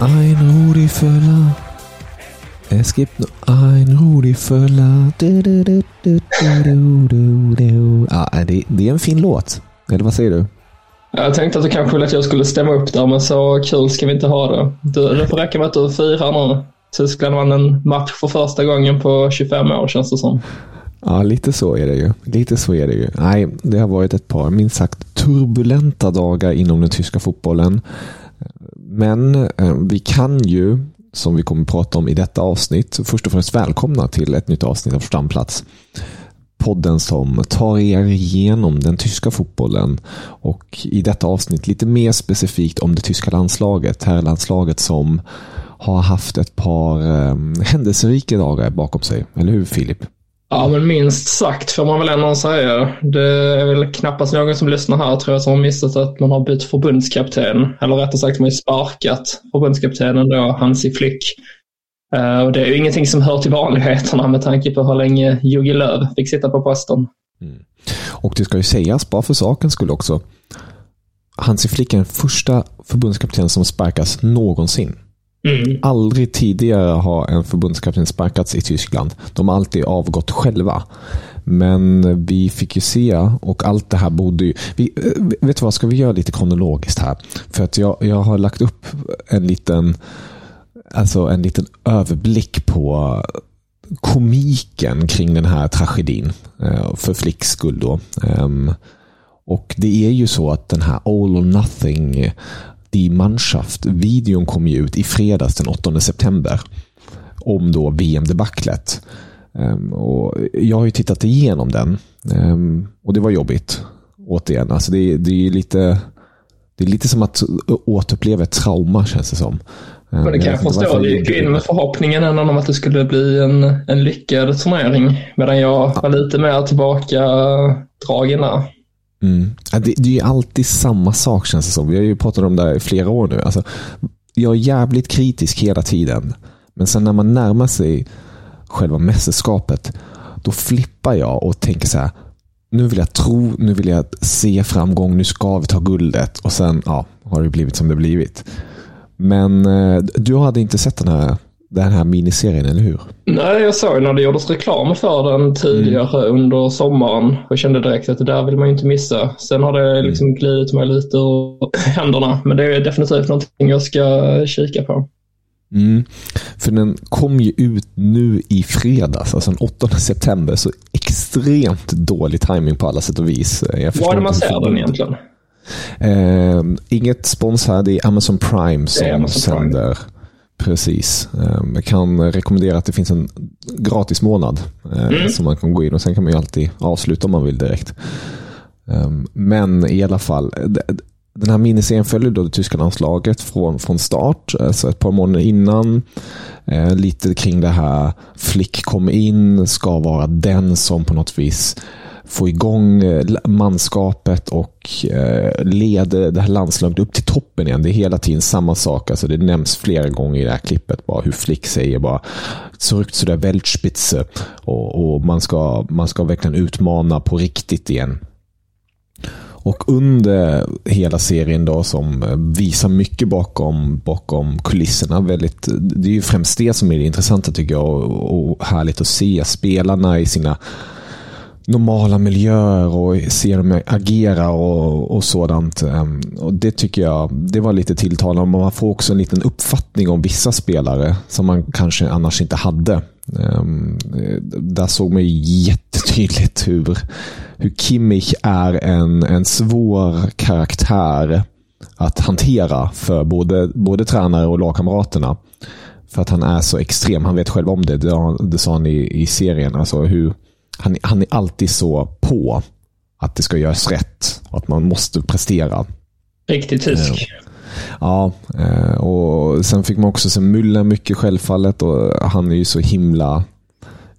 Ein Rudi Völler. Es gibt nur ein Rudi Völler. Du, du, du, du, du, du, du. Ja, det, det är en fin låt. Eller vad säger du? Jag tänkte att du kanske ville att jag skulle stämma upp där, men så kul ska vi inte ha det. Du, det får räcka med att du firar nu. Tyskland vann en match för första gången på 25 år känns det som. Ja, lite så är det ju. Lite så är det ju. Nej, det har varit ett par minst sagt turbulenta dagar inom den tyska fotbollen. Men eh, vi kan ju, som vi kommer att prata om i detta avsnitt, först och främst välkomna till ett nytt avsnitt av Stamplats. Podden som tar er igenom den tyska fotbollen och i detta avsnitt lite mer specifikt om det tyska landslaget, herrlandslaget som har haft ett par eh, händelserika dagar bakom sig. Eller hur Filip? Ja, men minst sagt får man väl ändå säga. Det är väl knappast någon som lyssnar här tror jag som har missat att man har bytt förbundskapten. Eller rättare sagt, man har ju sparkat förbundskaptenen då, Hansi Flick. Eh, och det är ju ingenting som hör till vanligheterna med tanke på hur länge Jogi Löw fick sitta på posten. Mm. Och det ska ju sägas, bara för sakens skull också, Hansi Flick är den första förbundskapten som sparkas någonsin. Mm. Aldrig tidigare har en förbundskapten sparkats i Tyskland. De har alltid avgått själva. Men vi fick ju se, och allt det här borde ju... Vi, eh, vet du vad, ska vi göra lite kronologiskt här? För att jag, jag har lagt upp en liten, alltså en liten överblick på komiken kring den här tragedin. Eh, för Flicks skull då. Ehm, och det är ju så att den här All or Nothing Die Mannschaft-videon kom ju ut i fredags den 8 september. Om då VM-debaclet. Ehm, och jag har ju tittat igenom den. Ehm, och det var jobbigt. Återigen. Alltså det, det är ju lite... Det är lite som att återuppleva ett trauma känns det som. Ehm, Men det kan jag förstå. Vi gick ju in med förhoppningen ändå om att det skulle bli en, en lyckad turnering. Medan jag var lite mer tillbaka dragen där. Mm. Ja, Det, det är ju alltid samma sak känns det som. Vi har ju pratat om det här i flera år nu. Alltså, jag är jävligt kritisk hela tiden. Men sen när man närmar sig själva mästerskapet, då flippar jag och tänker så här. Nu vill jag tro, nu vill jag se framgång, nu ska vi ta guldet. Och sen ja, har det blivit som det blivit. Men eh, du hade inte sett den här, den här miniserien, eller hur? Nej, jag såg när det gjordes reklam för den tidigare under sommaren och kände direkt att det där vill man ju inte missa. Sen har det liksom glidit mig lite ur händerna, men det är definitivt någonting jag ska kika på. Mm. För den kom ju ut nu i fredags, alltså den 8 september. Så extremt dålig timing på alla sätt och vis. Jag Var är det man ser den egentligen? Eh, inget spons här, det är Amazon Prime som är Amazon Prime. Precis. Eh, jag kan rekommendera att det finns en gratis månad eh, Mm. som man kan gå in och sen kan man ju alltid avsluta om man vill direkt. Eh, men i alla fall, d- den här miniserien följer då det tyska landslaget från, från start, alltså ett par månader innan. Eh, lite kring det här, Flick kom in, ska vara den som på något vis få igång eh, manskapet och eh, leder det här landslaget upp till toppen igen. Det är hela tiden samma sak. Alltså det nämns flera gånger i det här klippet bara hur Flick säger bara zurück zu der Weltspitze och, och man, ska, man ska verkligen utmana på riktigt igen. Och under hela serien då som eh, visar mycket bakom, bakom kulisserna. Väldigt, det är ju främst det som är det intressanta tycker jag och, och härligt att se spelarna i sina normala miljöer och se dem agera och, och sådant. Ehm, och Det tycker jag det var lite tilltalande. Man får också en liten uppfattning om vissa spelare som man kanske annars inte hade. Ehm, där såg man jättetydligt hur, hur Kimmich är en, en svår karaktär att hantera för både, både tränare och lagkamraterna. För att han är så extrem. Han vet själv om det. Det, det sa han i, i serien. Alltså hur, han, han är alltid så på att det ska göras rätt att man måste prestera. Riktigt tysk. Ja, eh, och sen fick man också se Müller mycket självfallet och han är ju så himla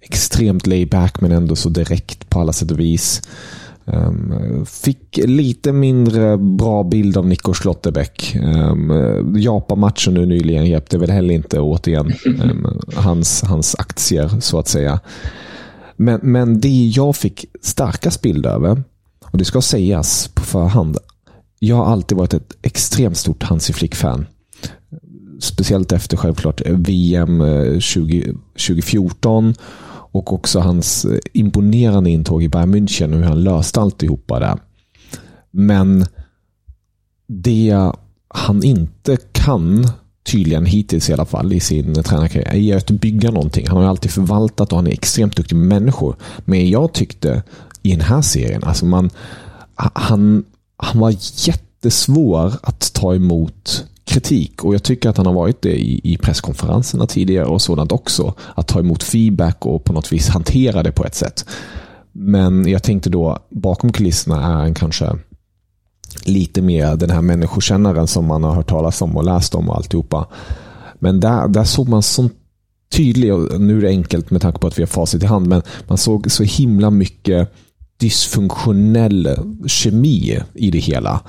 extremt layback men ändå så direkt på alla sätt och vis. Um, fick lite mindre bra bild av Nico Schlotterbeck. Um, Japan-matchen nu nyligen hjälpte väl heller inte återigen um, hans, hans aktier så att säga. Men, men det jag fick starkast bild över, och det ska sägas på förhand, jag har alltid varit ett extremt stort Hansi Flick-fan. Speciellt efter självklart VM 20, 2014 och också hans eh, imponerande intåg i Bayern München och hur han löste alltihopa där. Men det han inte kan, tydligen hittills i alla fall, i sin tränarkarriär, är att bygga någonting. Han har alltid förvaltat och han är extremt duktig med människor. Men jag tyckte i den här serien, alltså man, han, han var jättesvår att ta emot kritik och jag tycker att han har varit det i, i presskonferenserna tidigare och sådant också. Att ta emot feedback och på något vis hantera det på ett sätt. Men jag tänkte då, bakom kulisserna är han kanske lite mer den här människokännaren som man har hört talas om och läst om och alltihopa. Men där, där såg man sånt tydlig, och nu är det enkelt med tanke på att vi har facit i hand, men man såg så himla mycket dysfunktionell kemi i det hela.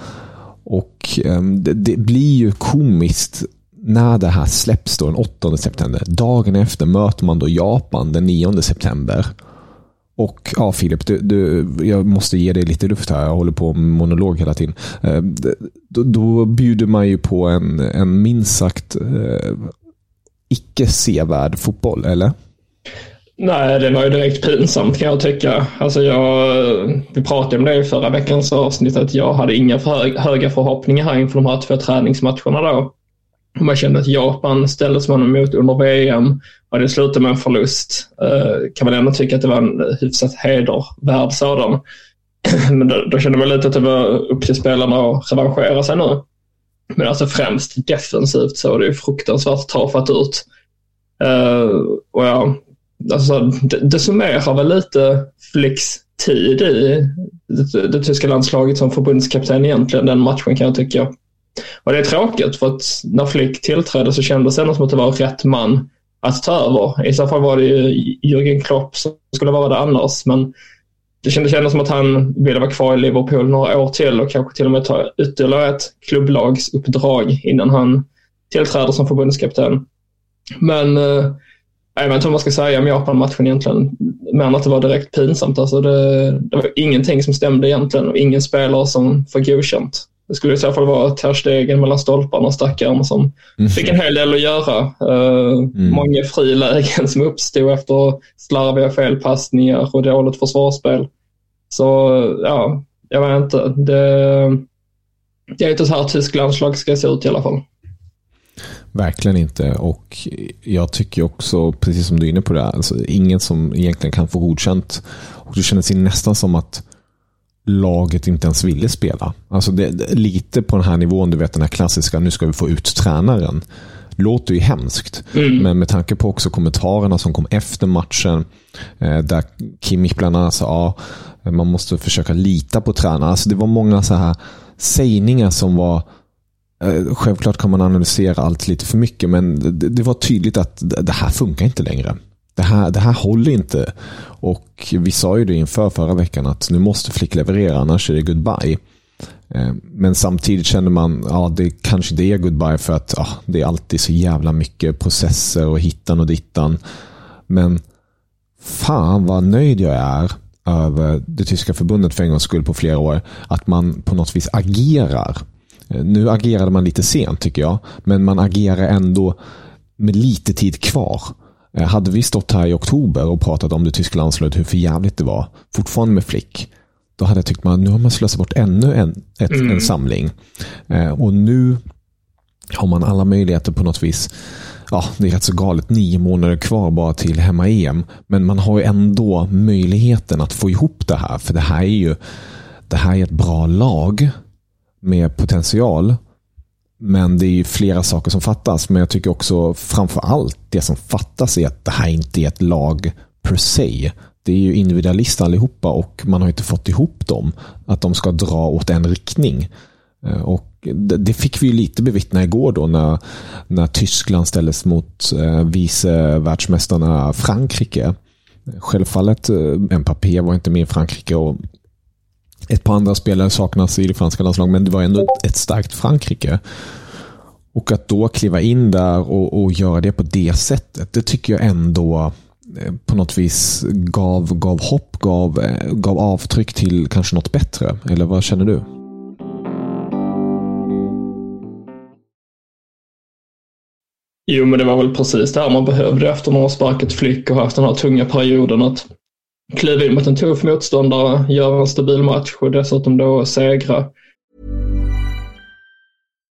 Och ehm, det, det, blir ju komiskt när det här släpps då den 8 september. Dagen efter möter man då Japan den 9 september. Och ja, Filip, du, du, jag måste ge dig lite luft här. Jag håller på med monolog hela tiden. Eh, då, då bjuder man ju på en, en minst sagt eh, icke sevärd fotboll, eller? Nej, det var ju direkt pinsamt kan jag tycka. Alltså jag, vi pratade om det i förra veckans avsnitt att jag hade inga för höga förhoppningar här inför de här två träningsmatcherna då. Man kände att Japan ställdes man emot under VM och det slutade med en förlust. Uh, kan man ändå tycka att det var en hyfsat hedervärd sådan. Men då, då kände man lite att det var upp till spelarna att revanschera sig nu. Men alltså främst defensivt så det ju fruktansvärt tafatt ut. Uh, och ja, alltså, det, det summerar väl lite Flicks tid i det, det tyska landslaget som förbundskapten egentligen, den matchen kan jag tycka. Och det är tråkigt för att när Flick tillträdde så kändes det ändå som att det var rätt man att ta över. I så fall var det ju Jürgen Klopp som skulle vara det annars. Men det kändes, ändå som att han ville vara kvar i Liverpool några år till och kanske till och med ta ytterligare ett klubblagsuppdrag innan han tillträder som förbundskapten. Men eh, jag vet inte vad man ska säga om Japan-matchen egentligen. Men att det var direkt pinsamt. Alltså det, det var ingenting som stämde egentligen och ingen spelare som får godkänt. Det skulle i så fall vara Ter Stegen mellan stolparna, stackaren, som mm. fick en hel del att göra. Uh, mm. Många frilägen som uppstod efter slarviga felpassningar och dåligt försvarsspel. Så ja, jag vet inte. Det, det är inte så här Tysklands lag ska se ut i alla fall. Verkligen inte. Och jag tycker också, precis som du är inne på det, alltså, ingen som egentligen kan få godkänt. Och det kändes nästan som att laget inte ens ville spela. Alltså det, det, lite på den här nivån, du vet den här klassiska, nu ska vi få ut tränaren. Låter ju hemskt, mm. men med tanke på också kommentarerna som kom efter matchen, eh, där Kimmich bland annat sa ja, man måste försöka lita på tränaren. Alltså det var många så här sägningar som var eh, Självklart kan man analysera allt lite för mycket, men det, det var tydligt att det här funkar inte längre det här, det här håller inte. Och vi sa ju det inför förra veckan att nu måste Flick leverera, annars är det goodbye. Eh, men samtidigt känner man, ja det kanske det är goodbye för att ja, det är alltid så jävla mycket processer och hittan och dittan. Men fan vad nöjd jag är över det tyska förbundet för en gångs skull på flera år. Att man på något vis agerar. Eh, nu agerade man lite sent tycker jag, men man agerar ändå med lite tid kvar. Eh, Hade vi stått här i oktober och pratat om det tyska landslaget, hur förjävligt det var, fortfarande med Flick, då hade jag tyckt att nu har man slösat bort ännu en, ett, en samling. Eh, och nu har man alla möjligheter på något vis. Ja, det är rätt så galet. Nio månader kvar bara till hemma-EM. Men man har ju ändå möjligheten att få ihop det här. För det här är ju det här är ett bra lag med potential. Men det är ju flera saker som fattas. Men jag tycker också framför allt det som fattas är att det här inte är ett lag per se. Det är ju individualister allihopa och man har inte fått ihop dem. Att de ska dra åt en riktning. Eh, och det fick vi ju lite bevittna igår då när, när Tyskland ställdes mot eh, vice världsmästarna Frankrike. Självfallet, eh, Mbappé var inte med i Frankrike och ett par andra spelare saknas i det franska landslaget, men det var ändå ett starkt Frankrike. Och att då kliva in där och, och göra det på det sättet, det tycker jag ändå eh, på något vis gav, gav hopp, gav, eh, gav avtryck till kanske något bättre. Eller vad känner du? Jo, men det var väl precis det här man behövde efter man har sparkat Flick och haft den här tunga perioden. Att kliva in mot en tuff motståndare, göra en stabil match och dessutom då segra.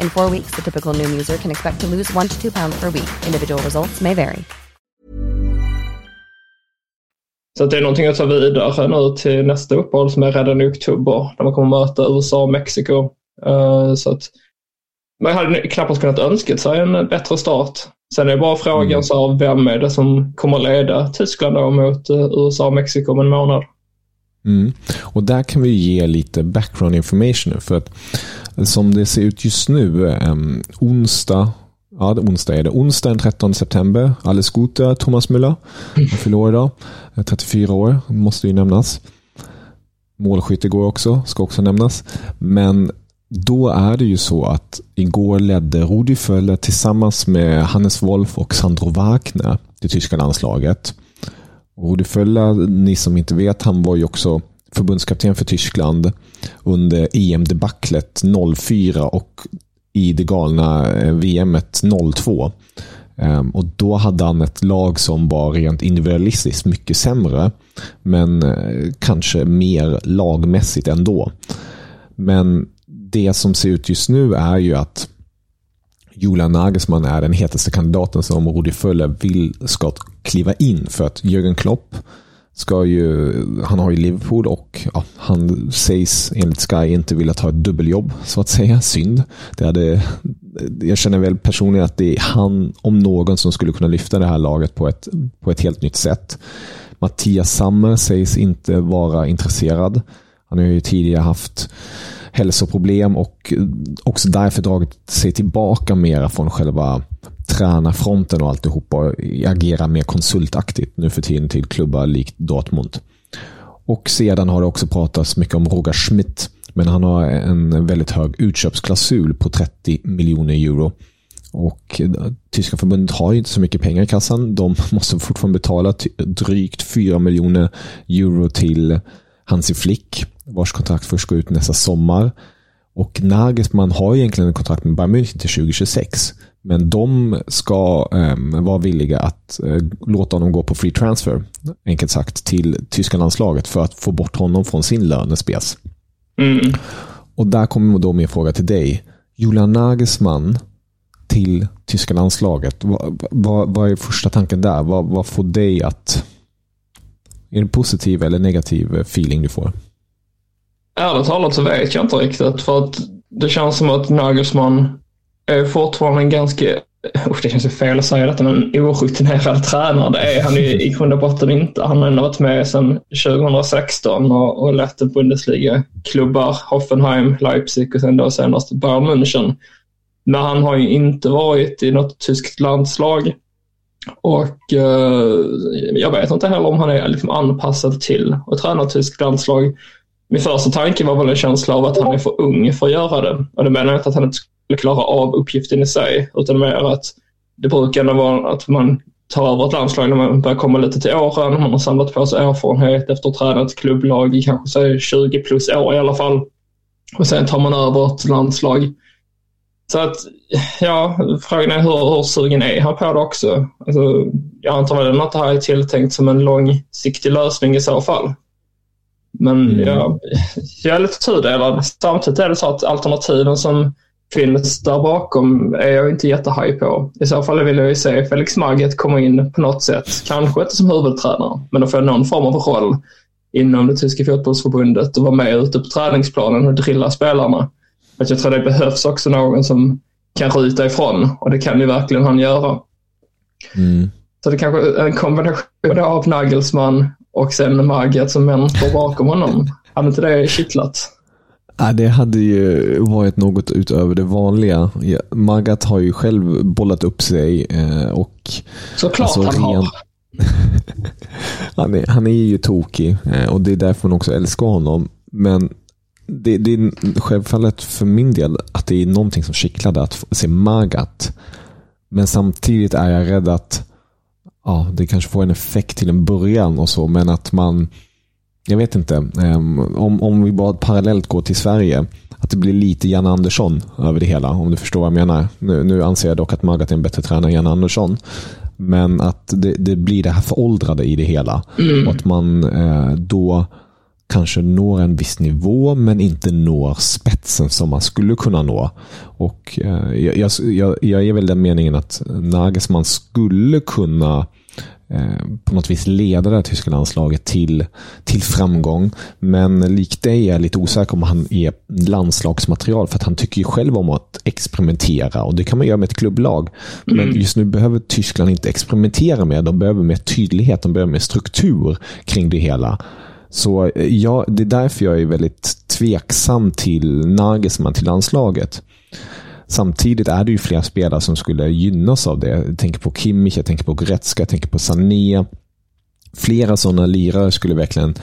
In four weeks, the typical Noom user can expect to lose one to two pounds per week. Individual results may vary. Så det är någonting att ta vidare nu till nästa uppehåll som är redan i oktober. Där man kommer möta USA och Mexiko. Eh, så att man hade knappast kunnat önska sig en bättre start. Sen är bara frågan så här, vem är det som kommer leda Tyskland då mot eh, USA och Mexiko om en månad? Mm. Och där kan vi ge lite background information. För att som det ser ut just nu, um, onsdag, ja det onsdag är det, onsdag den 13 september, alles gute Thomas Müller, han fyller år idag, eh, 34 år, måste ju nämnas. Målskytt igår också, ska också nämnas. Men då är det ju så att igår ledde Rudi Völler tillsammans med Hannes Wolf och Sandro Wagner det tyska landslaget. Rudi Völler, ni som inte vet, han var ju också förbundskapten för Tyskland under EM-debaclet 04 och i det galna eh, VM-02. Ehm, och då hade han ett lag som var rent individualistiskt mycket sämre. Men eh, kanske mer lagmässigt ändå. Men det som ser ut just nu är ju att Julian Nagelsmann är den hetaste kandidaten som Rudi Völler vill ska kliva in. För att Jürgen Klopp ska ju, han har ju Liverpool och ja, han sägs enligt Sky inte vilja ta ett dubbeljobb så att säga. Synd. Det hade, jag känner väl personligen att det är han om någon som skulle kunna lyfta det här laget på ett, på ett helt nytt sätt. Mattias Sammer sägs inte vara intresserad. Han har ju tidigare haft hälsoproblem och också därför dragit sig tillbaka mera från själva tränarfronten och alltihopa och agerar mer konsultaktigt nu för tiden till klubbar likt Dortmund. Och sedan har det också pratats mycket om Roger Schmidt. Men han har en väldigt hög utköpsklausul på 30 miljoner euro. Och eh, Tyska förbundet har ju inte så mycket pengar i kassan. De måste fortfarande betala drygt 4 miljoner euro till Hansi Flick, vars kontrakt först går ut nästa sommar. Och Nagelsmann har egentligen en kontrakt med Bayern München till 2026. Men de ska um, vara villiga att uh, låta honom gå på free transfer, enkelt sagt, till tyska landslaget för att få bort honom från sin lönespes. Mm. Och där kommer då min fråga till dig. Julian Nagelsmann till tyska landslaget. Vad, vad, vad är första tanken där? Vad, vad får dig att... Är det positiv eller negativ feeling du får? Ärligt talat så vet jag inte riktigt. För att det känns som att Nagelsmann är fortfarande en ganska, eh, usch det känns ju fel att säga detta, men orutinerad tränare. Det är han ju i grund och botten inte. Han har ändå varit med sedan 2016 och, och lett Bundesliga-klubbar, Hoffenheim, Leipzig och sen då senast Bayern München. Men han har ju inte varit i något tyskt landslag. Och eh, jag vet inte heller om han är liksom anpassad till att träna tyskt landslag. Min första tanke var väl en känsla av att han är för ung för att göra det. Och det menar jag inte att han inte klara av uppgiften i sig, utan mer att det brukar ändå vara att man tar över ett landslag när man börjar komma lite till åren. Man har samlat på sig erfarenhet efter att ha tränat klubblag i kanske säg 20 plus år i alla fall. Och sen tar man över ett landslag. Så att, ja, frågan är hur, hur sugen är han på det också? Alltså, jag antar väl att det här är tilltänkt som en långsiktig lösning i så fall. Men Mm. jag, jag är lite tudelad. Samtidigt är det så att alternativen som finns där bakom är jag inte jättehaj på. I så fall vill jag ju se Felix Magath komma in på något sätt. Kanske inte som huvudtränare, men att få någon form av roll inom det tyska fotbollsförbundet och vara med ute på träningsplanen och drilla spelarna. Att jag tror det behövs också någon som kan ryta ifrån och det kan ju verkligen han göra. Mm. Så det kanske är en kombination av Nagelsmann och sen Magath som mentor bakom honom. Hade inte det kittlat? Ja, det hade ju varit något utöver det vanliga. Magat har ju själv bollat upp sig eh, och Såklart Alltså, han har. han, är, han är ju tokig eh, och det är därför man också älskar honom. Men det, det är självfallet för min del att det är någonting som kittlade att se Magat. Men samtidigt är jag rädd att ja, det kanske får en effekt till en början och så, men att man jag vet inte. ehm, om, om vi bara parallellt går till Sverige. Att det blir lite Jan Andersson över det hela. Om du förstår vad jag menar. Nu, nu anser jag dock att Magat är en bättre tränare än Jan Andersson. Men att det, det blir det här föråldrade i det hela. Och att man eh, då kanske når en viss nivå men inte når spetsen som man skulle kunna nå. Och eh, jag, jag, jag, är väl den meningen att Nagelsmann skulle kunna på något vis leda det här tyska landslaget till, till framgång. Men likt dig är jag lite osäker om han är landslagsmaterial för att han tycker ju själv om att experimentera och det kan man göra med ett klubblag. Men just nu behöver Tyskland inte experimentera mer. De behöver mer tydlighet, de behöver mer struktur kring det hela. Så eh, ja, det är därför jag är väldigt tveksam till Nagelsmann till landslaget. Samtidigt är det ju flera spelare som skulle gynnas av det. Jag tänker på Kimmich, jag tänker på Goretzka, jag tänker på Sané. Flera sådana lirare skulle verkligen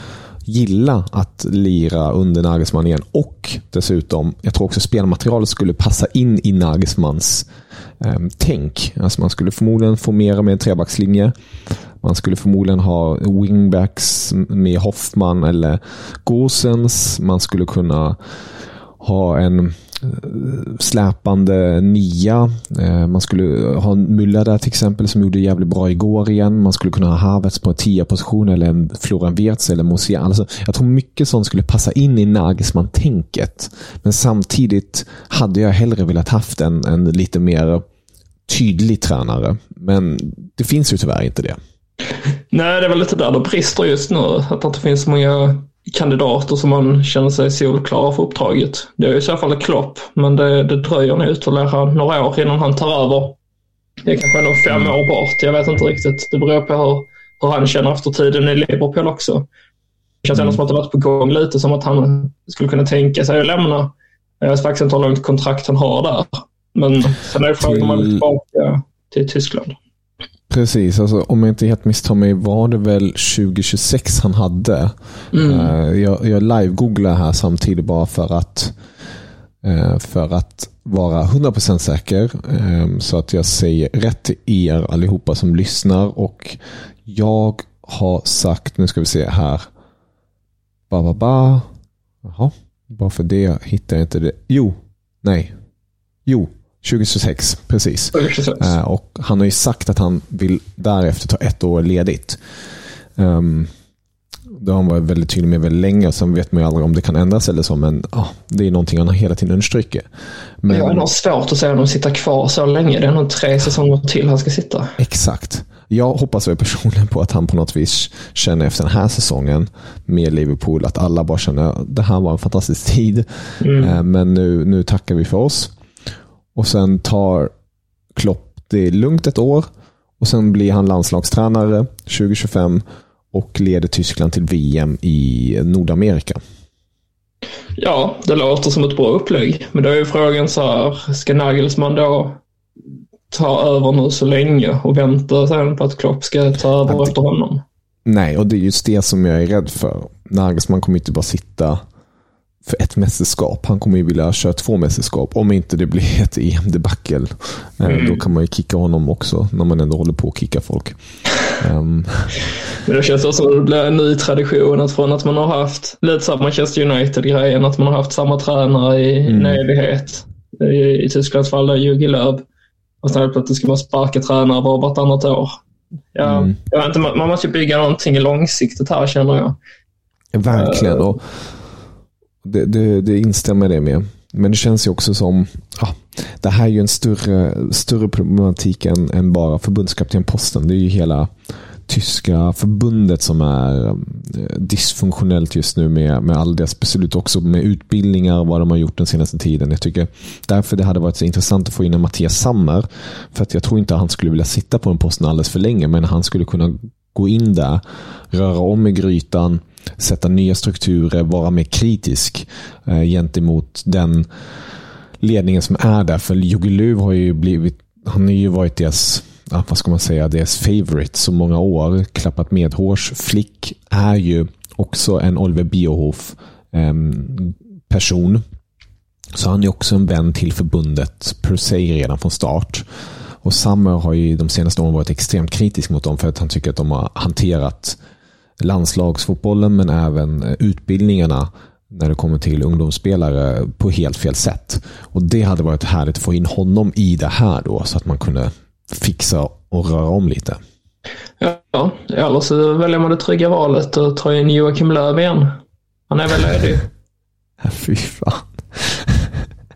gilla att lira under Nagelsmann igen. Och dessutom, jag tror också spelmaterialet skulle passa in i Nagelsmanns eh, tänk. Alltså man skulle förmodligen få mer med en trebackslinje. Man skulle förmodligen ha wingbacks med Hoffman eller Gosens. Man skulle kunna ha en släpande nia. Eh, man skulle ha en Müller där till exempel som gjorde jävligt bra igår igen. Man skulle kunna ha Havertz på 10 position eller en Florian Wirtz eller Musiala. Alltså, jag tror mycket sånt skulle passa in i Nagelsmann-tänket. Men samtidigt hade jag hellre velat haft en, en lite mer tydlig tränare. Men det finns ju tyvärr inte det. Nej, det är väl lite där det brister just nu. Att det inte finns så många kandidater som man känner sig solklara för uppdraget. Det är i så fall Klopp, men det, det dröjer nog ytterligare några år innan han tar över. Det är kanske nog fem år bort. Jag vet inte riktigt. Det beror på hur, hur han känner efter tiden i Liverpool också. Det känns ändå som att det varit på gång lite som att han skulle kunna tänka sig att lämna. Jag vet faktiskt inte hur långt kontrakt han har där. Men sen är det frågan om han är Till- tillbaka till Tyskland. Precis, alltså, om jag inte helt misstar mig var det väl 2026 han hade. Eh, jag jag live-googlar här samtidigt bara för att eh, för att vara 100% säker. eh, Så att jag säger rätt till er allihopa som lyssnar. Och jag har sagt, nu ska vi se här. Ba, ba, ba. Jaha, bara för det hittar jag inte det. Jo, nej. Jo, 2026, precis. 2026. Eh, och han har ju sagt att han vill därefter ta ett år ledigt. Um, det har han varit väldigt tydlig med väldigt länge. Sen vet man ju aldrig om det kan ändras eller så. Men ah, det är någonting han hela tiden understryker. Men, Jag har svårt att se honom sitta kvar så länge. Det är nog tre säsonger till han ska sitta. Exakt. Jag hoppas väl personligen på att han på något vis känner efter den här säsongen med Liverpool att alla bara känner att det här var en fantastisk tid. Eh, Men nu, nu tackar vi för oss. Och sen tar Klopp det lugnt ett år. Och sen blir han landslagstränare 2025 och leder Tyskland till VM i Nordamerika. Ja, det låter som ett bra upplägg. Men då är ju frågan så här, ska Nagelsmann då ta över nu så länge och vänta sen på att Klopp ska ta över efter honom? Nej, och det är just det som jag är rädd för. Nagelsmann kommer inte bara sitta för ett mästerskap. Han kommer ju vilja köra två mästerskap. Om inte det blir ett EM-debacle. Eh, Då kan man ju kicka honom också, när man ändå håller på att kicka folk. Ehm, Men det känns också som att det blir en ny tradition att från att man har haft lite som Manchester United-grejen, att man har haft samma tränare i en evighet. I, I Tysklands fall är Jogi Löw. Och sen plötsligt ska man sparka tränare var vartannat år. Ja, jag vet inte, man, man måste ju bygga någonting långsiktigt här känner jag. Verkligen. Och det, det, det instämmer det med. Men det känns ju också som, ah, det här är ju en större, större problematik än, än bara förbundskaptenposten. Det är ju hela tyska förbundet som är eh, dysfunktionellt just nu med, med all deras beslut. Också med utbildningar och vad de har gjort den senaste tiden. Jag tycker därför det hade varit så intressant att få in en Mattias Sammer. För att jag tror inte han skulle vilja sitta på den posten alldeles för länge. Men han skulle kunna gå in där, röra om i grytan, sätta nya strukturer, vara mer kritisk eh, gentemot den ledningen som är där. För Jogi Löw har ju blivit, han har ju varit deras, ja, vad ska man säga, deras favorite så många år. Klappat medhårs. Flick är ju också en Oliver Biohof eh, person. Så han är också en vän till förbundet per se redan från start. Och Summer har ju de senaste åren varit extremt kritisk mot dem för att han tycker att de har hanterat landslagsfotbollen men även eh, utbildningarna när det kommer till ungdomsspelare på helt fel sätt. Och Det hade varit härligt att få in honom i det här då så att man kunde fixa och röra om lite. Ja, eller så väljer man det trygga valet och tar in Joakim Löw igen. Han är väl ledig. Fy fan.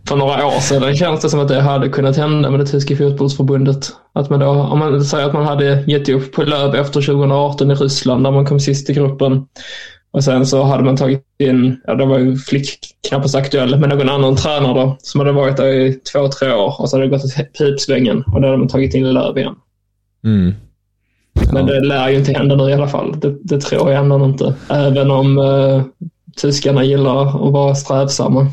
För några år sedan känns det som att det hade kunnat hända med det tyska fotbollsförbundet. Att man då, om man säger att man hade gett upp på Löv efter 2018 i Ryssland där man kom sist i gruppen. Och sen så hade man tagit in, ja det var ju Flick knappast aktuell, men någon annan tränare då som hade varit där i två, tre år och så hade det gått åt pipsvängen och då hade man tagit in Löv igen. Mm. Men det lär ju inte hända nu i alla fall. Det, det tror jag ändå inte. Även om eh, tyskarna gillar att vara strävsamma.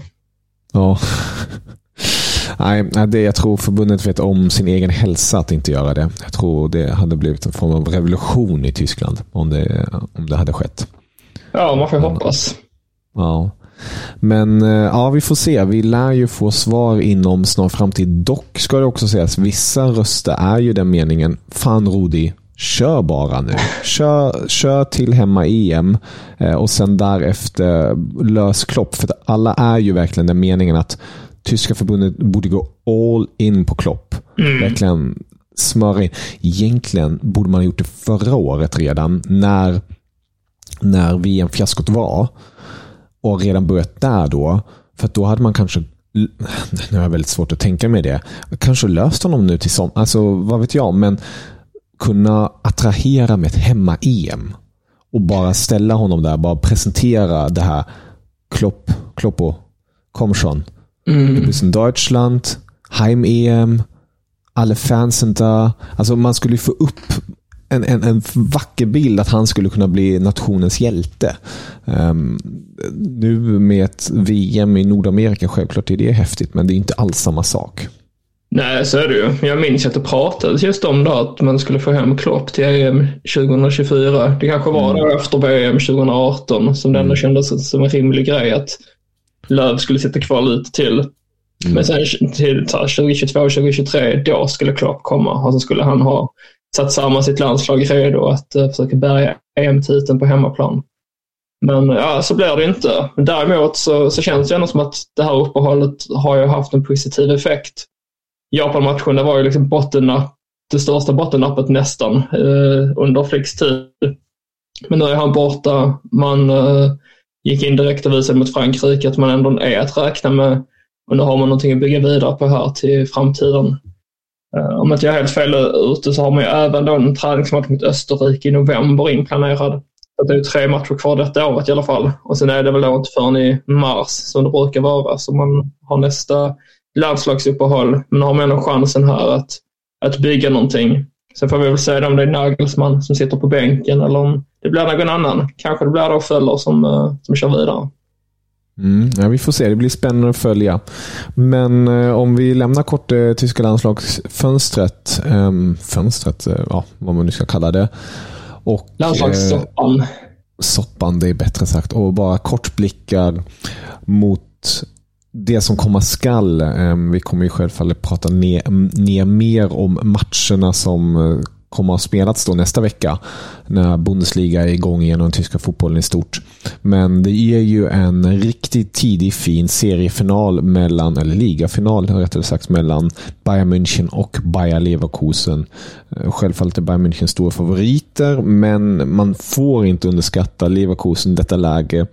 Ja. Nej, det, jag tror förbundet vet om sin egen hälsa att inte göra det. Jag tror det hade blivit en form av revolution i Tyskland om det, om det hade skett. Ja, man får hoppas. Ja. Men eh, ja, vi får se. Vi lär ju få svar inom snar framtid. Dock ska det också sägas, vissa röster är ju den meningen. Fan Rudi, kör bara nu. Kör, kör till hemma-EM eh, och sen därefter lös Klopp. För alla är ju verkligen den meningen att tyska förbundet borde gå all in på Klopp. Verkligen smöra in. Egentligen borde man ha gjort det förra året redan när, när VM-fiaskot var. Och redan börjat där då. För då hade man kanske nu har jag väldigt svårt att tänka mig det. Kanske löst honom nu till sommar. Alltså, vad vet jag. Men kunna attrahera med ett hemma-EM. Och bara ställa honom där. Bara presentera det här. Klopp, Kloppo, komm schon. Du bist in Deutschland. Heim-EM. Alla fansen där. Alltså man skulle få upp en, en, en vacker bild att han skulle kunna bli nationens hjälte. Ehm, nu med ett VM i Nordamerika, självklart är det häftigt, men det är inte alls samma sak. Nej, så är det ju. Jag minns att det pratades just om det, att man skulle få hem Klopp till EM 2024. Det kanske var då efter VM 2018 som det ändå kändes som en rimlig grej att Löv skulle sitta kvar lite till. Men sen till 2022 och 2023, då skulle Klopp komma och så skulle han ha satt samman sitt landslag redo att uh, försöka bärga EM-titeln på hemmaplan. Men ja, så blir det inte. Däremot så, så känns det ändå som att det här uppehållet har ju haft en positiv effekt. Japan-matchen, det var ju liksom bottennapp, det största bottennappet nästan eh, under Flicks tid. Men nu är han borta. Man eh, gick in direkt och visade mot Frankrike att man ändå är att räkna med. Och nu har man någonting att bygga vidare på här till framtiden. Eh, om inte jag är helt fel ute så har man ju även då en träningsmatch mot Österrike i november inplanerad. Så det är ju tre matcher kvar detta året i alla fall. Och sen är det väl då inte förrän i mars som det brukar vara så man har nästa landslagsuppehåll. Men har man ändå chansen här att, att bygga någonting. Sen får vi väl se om det är Nagelsmann som sitter på bänken eller om det blir någon annan. Kanske det blir då Föller som, eh, som kör vidare. Mm, ja, vi får se, det blir spännande att följa. Men eh, om vi lämnar kort det eh, tyska landslagsfönstret, eh, fönstret, eh, ja, vad man nu ska kalla det. Och, Landslagssoppan. Eh, soppan, det är bättre sagt. Och bara kort blickar mot det som komma skall. Ehm, vi kommer ju självfallet prata ner, ner mer om matcherna som eh, kommer att spelats då nästa vecka när Bundesliga är igång igen och den tyska fotbollen i stort. Men det är ju en riktigt tidig fin seriefinal mellan, eller ligafinal rättare sagt, mellan Bayern München och Bayer Leverkusen. Eh, självfallet är Bayern München stora favoriter, men man får inte underskatta Leverkusen i detta läge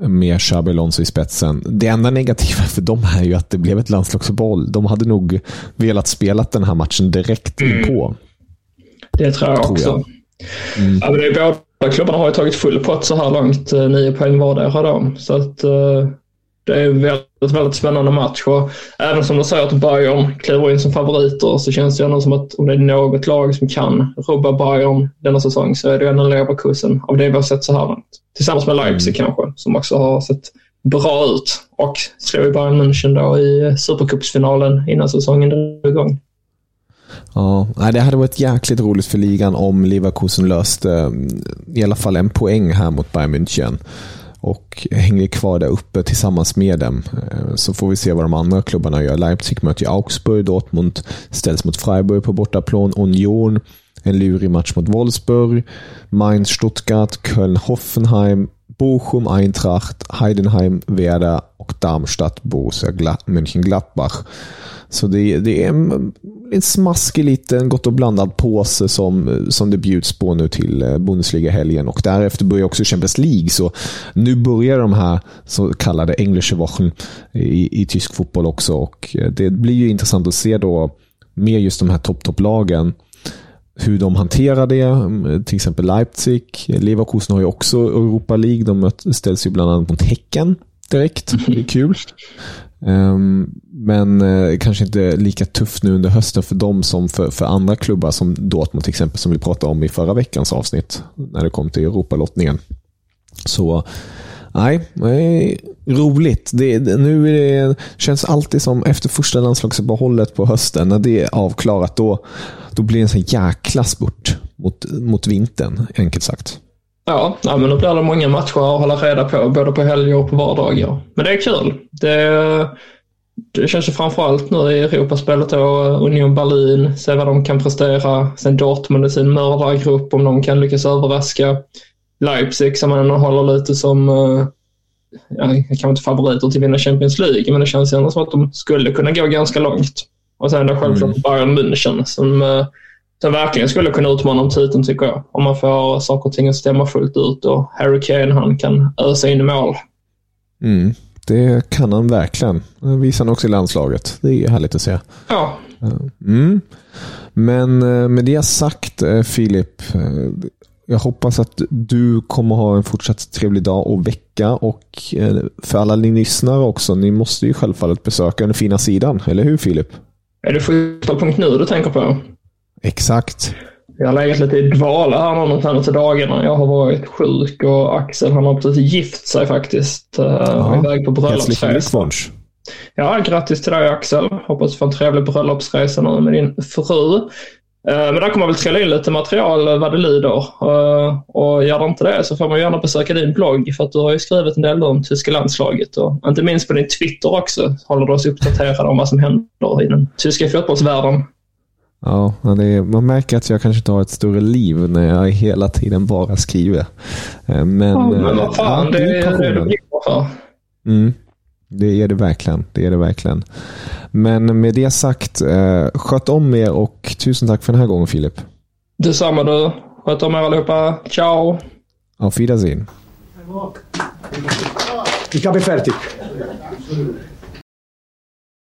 med Xabi Alonso i spetsen. Det enda negativa för dem är ju att det blev ett landslagsuppehåll. De hade nog velat spela den här matchen direkt mm. på. Det tror jag också. jag. Mm. Ja, men det är båda klubbarna har ju tagit full pott så här långt. Eh, nio poäng vardera de. Så att, uh, det är en väldigt, spännande match. Och även som du säger att Bayern kliver in som favoriter så känns det ändå som att om det är något lag som kan rubba Bayern denna säsong så är det ändå Leverkusen av det vi har sett så här långt. Tillsammans med Leipzig mm. kanske, som också har sett bra ut och slog Bayern München då i Supercupsfinalen innan säsongen drog igång. Ja, det hade varit jäkligt roligt för ligan om Leverkusen löste mm, i alla fall en poäng här mot Bayern München och hänger kvar där uppe tillsammans med dem. Eh, så får vi se vad de andra klubbarna gör. Leipzig möter Augsburg, Dortmund ställs mot Freiburg på bortaplan, Union en lurig match mot Wolfsburg, Mainz, Stuttgart, Köln, Hoffenheim, Bochum, Eintracht, Heidenheim, Werder och Darmstadt, Borussia Mönchengladbach. Så det, det är en, smaskig liten gott och blandad påse som, som det bjuds på nu till eh, Bundesliga-helgen. Och därefter börjar också Champions League. Så nu börjar de här så kallade Englische Wochen i, i tysk fotboll också. Och eh, det blir ju intressant att se då med just de här topp-topplagen hur de hanterar det. Mm, till exempel Leipzig. Leverkusen har ju också Europa League. De ställs ju bland annat mot Häcken direkt. Det är kul. Ehm, men eh, kanske inte lika tufft nu under hösten för dem som för, för andra klubbar som Dortmund till exempel som vi pratade om i förra veckans avsnitt när det kom till Europalottningen. Så nej, nej roligt. Det, nu är det, känns alltid som efter första landslagsuppehållet på hösten när det är avklarat då, då blir det en sån jäkla spurt mot, mot vintern enkelt sagt. Ja, ja, men då blir det många matcher att hålla reda på, både på helger och på vardagar. Men det är kul. Det, det känns ju framförallt nu i Europaspelet då, Union Berlin, se vad de kan prestera. Sen Dortmund i sin mördargrupp, om de kan lyckas överraska. Leipzig som man håller lite som, eh, ja, kanske inte favoriter till att vinna Champions League, men det känns ändå som att de skulle kunna gå ganska långt. Och sen då självklart mm. Bayern München som eh, som verkligen skulle kunna utmana om titeln tycker jag. Om man får saker och ting att stämma fullt ut och Harry Kane han kan ösa in mål. Mm, det kan han verkligen. Det visar han också i landslaget. Det är härligt att se. Ja. Mm. Men eh, med det sagt eh, Filip, eh, jag hoppas att du kommer ha en fortsatt trevlig dag och vecka och för alla ni lyssnare också, ni måste ju självfallet besöka den fina sidan, eller hur Filip? Är det fotboll.nu du tänker på? Exakt. Jag har legat lite i dvala här de senaste dagarna. Jag har varit sjuk och Axel han har precis gift sig faktiskt. Eh, ja. Iväg på bröllopsresa. Ja, grattis till dig Axel. Hoppas du får en trevlig bröllopsresa nu med din fru. Eh, men där kommer väl trilla in lite material vad det lider. Eh, och gör det inte det så får man gärna besöka din blogg för att du har ju skrivit en del om tyska landslaget. Och inte minst på din Twitter också håller du oss uppdaterade om vad som händer i den tyska fotbollsvärlden. Ja, det är, man märker att jag kanske inte har ett större liv när jag hela tiden bara skriver. Eh, Men, Ja, men eh, vad fan, ja, det är det passionen. du brinner för. Mm. Det är det verkligen. Det är det verkligen. Men med det sagt, eh, sköt om er och tusen tack för den här gången Filip. Detsamma du. Sköt om er allihopa. Ciao! Auf Wiedersehen. Capo è fertig.